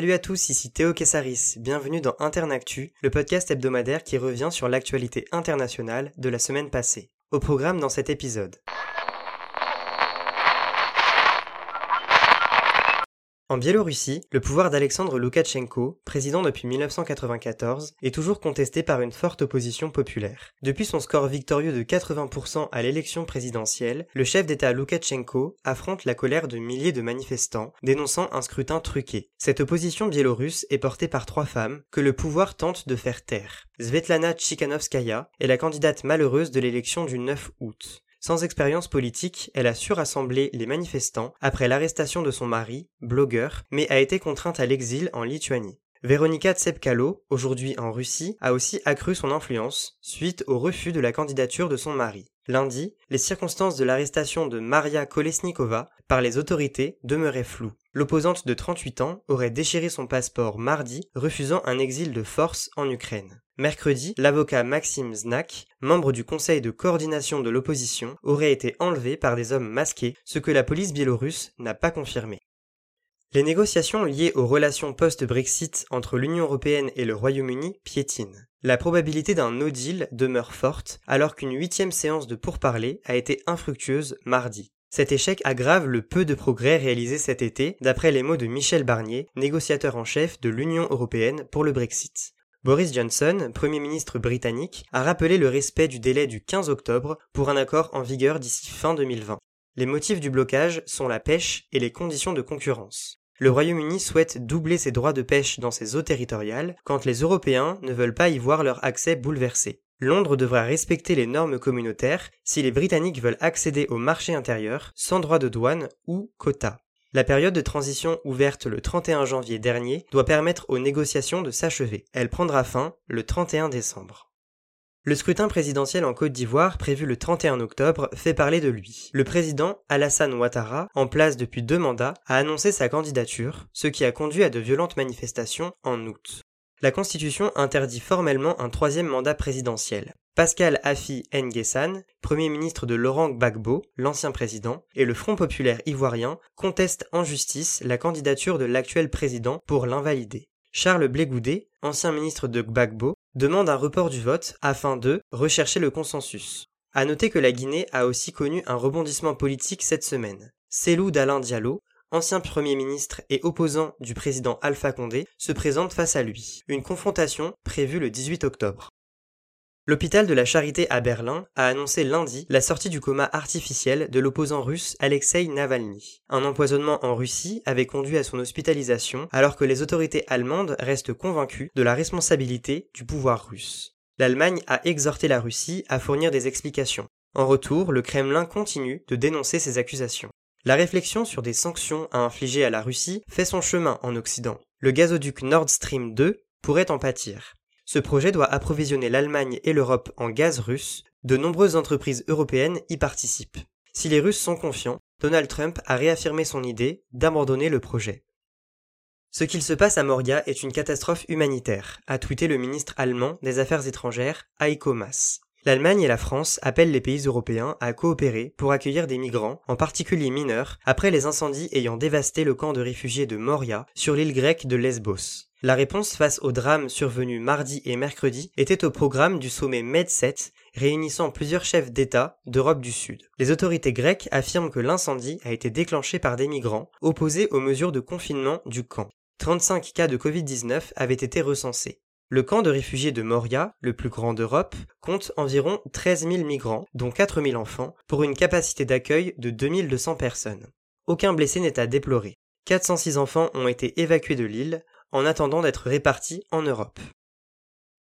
Salut à tous, ici Théo Kessaris, bienvenue dans Internactu, le podcast hebdomadaire qui revient sur l'actualité internationale de la semaine passée. Au programme dans cet épisode. En Biélorussie, le pouvoir d'Alexandre Loukachenko, président depuis 1994, est toujours contesté par une forte opposition populaire. Depuis son score victorieux de 80% à l'élection présidentielle, le chef d'État Loukachenko affronte la colère de milliers de manifestants, dénonçant un scrutin truqué. Cette opposition biélorusse est portée par trois femmes que le pouvoir tente de faire taire. Svetlana Tchikanovskaya est la candidate malheureuse de l'élection du 9 août. Sans expérience politique, elle a su rassembler les manifestants après l'arrestation de son mari, blogueur, mais a été contrainte à l'exil en Lituanie. Véronika Tsepkalo, aujourd'hui en Russie, a aussi accru son influence suite au refus de la candidature de son mari. Lundi, les circonstances de l'arrestation de Maria Kolesnikova par les autorités demeuraient floues. L'opposante de 38 ans aurait déchiré son passeport mardi, refusant un exil de force en Ukraine. Mercredi, l'avocat Maxime Znak, membre du conseil de coordination de l'opposition, aurait été enlevé par des hommes masqués, ce que la police biélorusse n'a pas confirmé. Les négociations liées aux relations post-Brexit entre l'Union européenne et le Royaume-Uni piétinent. La probabilité d'un no deal demeure forte alors qu'une huitième séance de pourparlers a été infructueuse mardi. Cet échec aggrave le peu de progrès réalisés cet été, d'après les mots de Michel Barnier, négociateur en chef de l'Union européenne pour le Brexit. Boris Johnson, Premier ministre britannique, a rappelé le respect du délai du 15 octobre pour un accord en vigueur d'ici fin 2020. Les motifs du blocage sont la pêche et les conditions de concurrence. Le Royaume-Uni souhaite doubler ses droits de pêche dans ses eaux territoriales quand les Européens ne veulent pas y voir leur accès bouleversé. Londres devra respecter les normes communautaires si les Britanniques veulent accéder au marché intérieur sans droit de douane ou quota. La période de transition ouverte le 31 janvier dernier doit permettre aux négociations de s'achever. Elle prendra fin le 31 décembre. Le scrutin présidentiel en Côte d'Ivoire, prévu le 31 octobre, fait parler de lui. Le président Alassane Ouattara, en place depuis deux mandats, a annoncé sa candidature, ce qui a conduit à de violentes manifestations en août. La Constitution interdit formellement un troisième mandat présidentiel. Pascal Afi N'Guessan, premier ministre de Laurent Gbagbo, l'ancien président, et le Front populaire ivoirien contestent en justice la candidature de l'actuel président pour l'invalider. Charles Blégoudet, ancien ministre de Gbagbo, demande un report du vote afin de rechercher le consensus. À noter que la Guinée a aussi connu un rebondissement politique cette semaine. Célou Dalin Diallo, ancien Premier ministre et opposant du président Alpha Condé, se présente face à lui. Une confrontation prévue le 18 octobre. L'hôpital de la Charité à Berlin a annoncé lundi la sortie du coma artificiel de l'opposant russe Alexei Navalny. Un empoisonnement en Russie avait conduit à son hospitalisation alors que les autorités allemandes restent convaincues de la responsabilité du pouvoir russe. L'Allemagne a exhorté la Russie à fournir des explications. En retour, le Kremlin continue de dénoncer ces accusations. La réflexion sur des sanctions à infliger à la Russie fait son chemin en Occident. Le gazoduc Nord Stream 2 pourrait en pâtir. Ce projet doit approvisionner l'Allemagne et l'Europe en gaz russe, de nombreuses entreprises européennes y participent. Si les Russes sont confiants, Donald Trump a réaffirmé son idée d'abandonner le projet. Ce qu'il se passe à Moria est une catastrophe humanitaire, a tweeté le ministre allemand des Affaires étrangères, Heiko Maas. L'Allemagne et la France appellent les pays européens à coopérer pour accueillir des migrants, en particulier mineurs, après les incendies ayant dévasté le camp de réfugiés de Moria sur l'île grecque de Lesbos. La réponse face au drame survenu mardi et mercredi était au programme du sommet Med7 réunissant plusieurs chefs d'État d'Europe du Sud. Les autorités grecques affirment que l'incendie a été déclenché par des migrants opposés aux mesures de confinement du camp. 35 cas de Covid-19 avaient été recensés. Le camp de réfugiés de Moria, le plus grand d'Europe, compte environ 13 000 migrants, dont 4 000 enfants, pour une capacité d'accueil de 2200 personnes. Aucun blessé n'est à déplorer. 406 enfants ont été évacués de l'île, en attendant d'être répartis en Europe.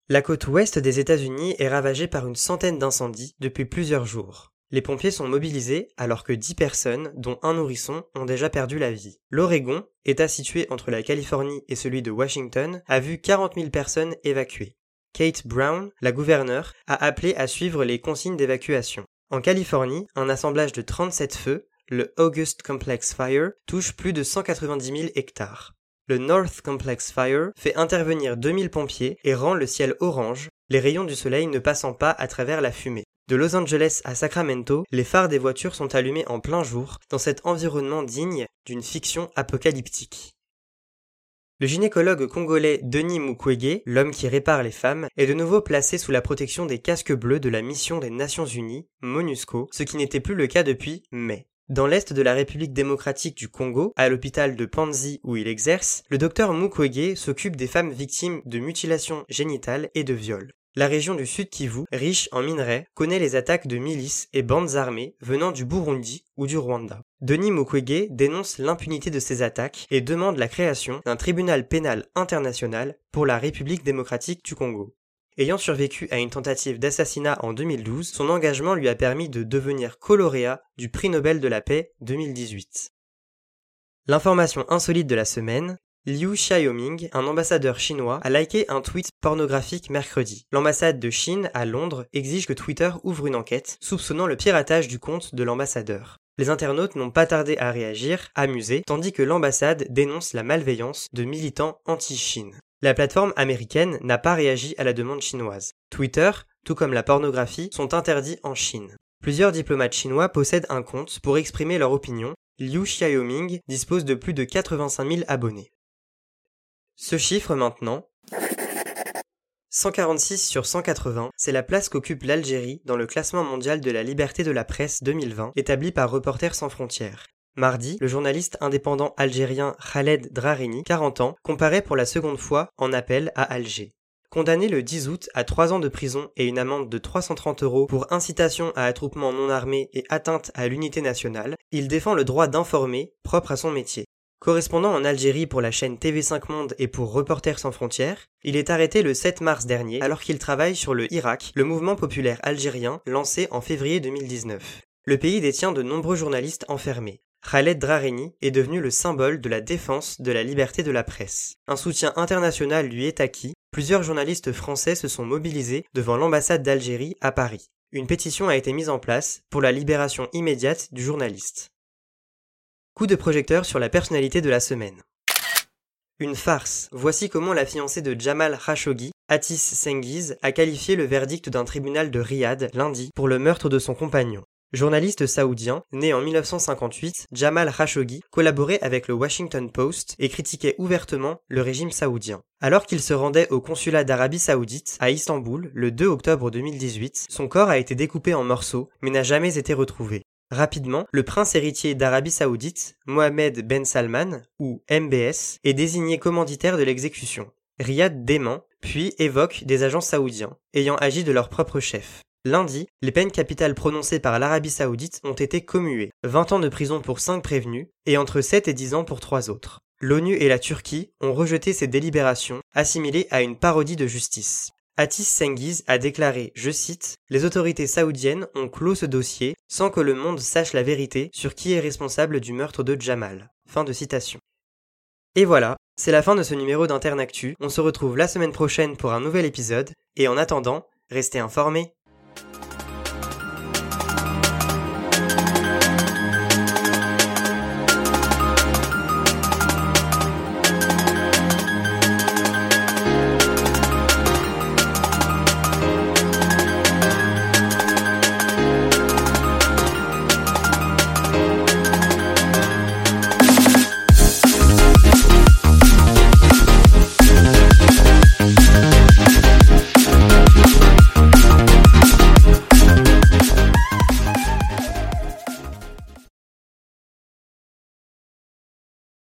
La côte ouest des États-Unis est ravagée par une centaine d'incendies depuis plusieurs jours. Les pompiers sont mobilisés alors que 10 personnes, dont un nourrisson, ont déjà perdu la vie. L'Oregon, État situé entre la Californie et celui de Washington, a vu 40 000 personnes évacuées. Kate Brown, la gouverneure, a appelé à suivre les consignes d'évacuation. En Californie, un assemblage de 37 feux, le August Complex Fire, touche plus de 190 000 hectares. Le North Complex Fire fait intervenir 2000 pompiers et rend le ciel orange, les rayons du soleil ne passant pas à travers la fumée. De Los Angeles à Sacramento, les phares des voitures sont allumés en plein jour dans cet environnement digne d'une fiction apocalyptique. Le gynécologue congolais Denis Mukwege, l'homme qui répare les femmes, est de nouveau placé sous la protection des casques bleus de la mission des Nations Unies, MONUSCO, ce qui n'était plus le cas depuis mai. Dans l'est de la République démocratique du Congo, à l'hôpital de Panzi où il exerce, le docteur Mukwege s'occupe des femmes victimes de mutilations génitales et de viols. La région du Sud Kivu, riche en minerais, connaît les attaques de milices et bandes armées venant du Burundi ou du Rwanda. Denis Mukwege dénonce l'impunité de ces attaques et demande la création d'un tribunal pénal international pour la République démocratique du Congo. Ayant survécu à une tentative d'assassinat en 2012, son engagement lui a permis de devenir coloréat du prix Nobel de la paix 2018. L'information insolite de la semaine, Liu Xiaoming, un ambassadeur chinois, a liké un tweet pornographique mercredi. L'ambassade de Chine à Londres exige que Twitter ouvre une enquête soupçonnant le piratage du compte de l'ambassadeur. Les internautes n'ont pas tardé à réagir, amusés, tandis que l'ambassade dénonce la malveillance de militants anti-Chine. La plateforme américaine n'a pas réagi à la demande chinoise. Twitter, tout comme la pornographie, sont interdits en Chine. Plusieurs diplomates chinois possèdent un compte pour exprimer leur opinion. Liu Xiaoming dispose de plus de 85 000 abonnés. Ce chiffre maintenant, 146 sur 180, c'est la place qu'occupe l'Algérie dans le classement mondial de la liberté de la presse 2020 établi par Reporters sans frontières. Mardi, le journaliste indépendant algérien Khaled Drarini, 40 ans, comparait pour la seconde fois en appel à Alger. Condamné le 10 août à 3 ans de prison et une amende de 330 euros pour incitation à attroupement non armé et atteinte à l'unité nationale, il défend le droit d'informer, propre à son métier. Correspondant en Algérie pour la chaîne TV5 Monde et pour Reporters sans frontières, il est arrêté le 7 mars dernier alors qu'il travaille sur le Irak, le mouvement populaire algérien lancé en février 2019. Le pays détient de nombreux journalistes enfermés. Khaled Drareni est devenu le symbole de la défense de la liberté de la presse. Un soutien international lui est acquis, plusieurs journalistes français se sont mobilisés devant l'ambassade d'Algérie à Paris. Une pétition a été mise en place pour la libération immédiate du journaliste. Coup de projecteur sur la personnalité de la semaine. Une farce. Voici comment la fiancée de Jamal Khashoggi, Atis Sengiz, a qualifié le verdict d'un tribunal de Riyad lundi pour le meurtre de son compagnon. Journaliste saoudien, né en 1958, Jamal Khashoggi collaborait avec le Washington Post et critiquait ouvertement le régime saoudien. Alors qu'il se rendait au consulat d'Arabie saoudite à Istanbul le 2 octobre 2018, son corps a été découpé en morceaux mais n'a jamais été retrouvé. Rapidement, le prince héritier d'Arabie Saoudite, Mohamed Ben Salman, ou MBS, est désigné commanditaire de l'exécution. Riyad dément, puis évoque des agents saoudiens, ayant agi de leur propre chef. Lundi, les peines capitales prononcées par l'Arabie Saoudite ont été commuées, 20 ans de prison pour 5 prévenus et entre 7 et 10 ans pour 3 autres. L'ONU et la Turquie ont rejeté ces délibérations, assimilées à une parodie de justice. Atis Sengiz a déclaré, je cite, Les autorités saoudiennes ont clos ce dossier sans que le monde sache la vérité sur qui est responsable du meurtre de Jamal. Fin de citation. Et voilà, c'est la fin de ce numéro d'Internactu. On se retrouve la semaine prochaine pour un nouvel épisode, et en attendant, restez informés.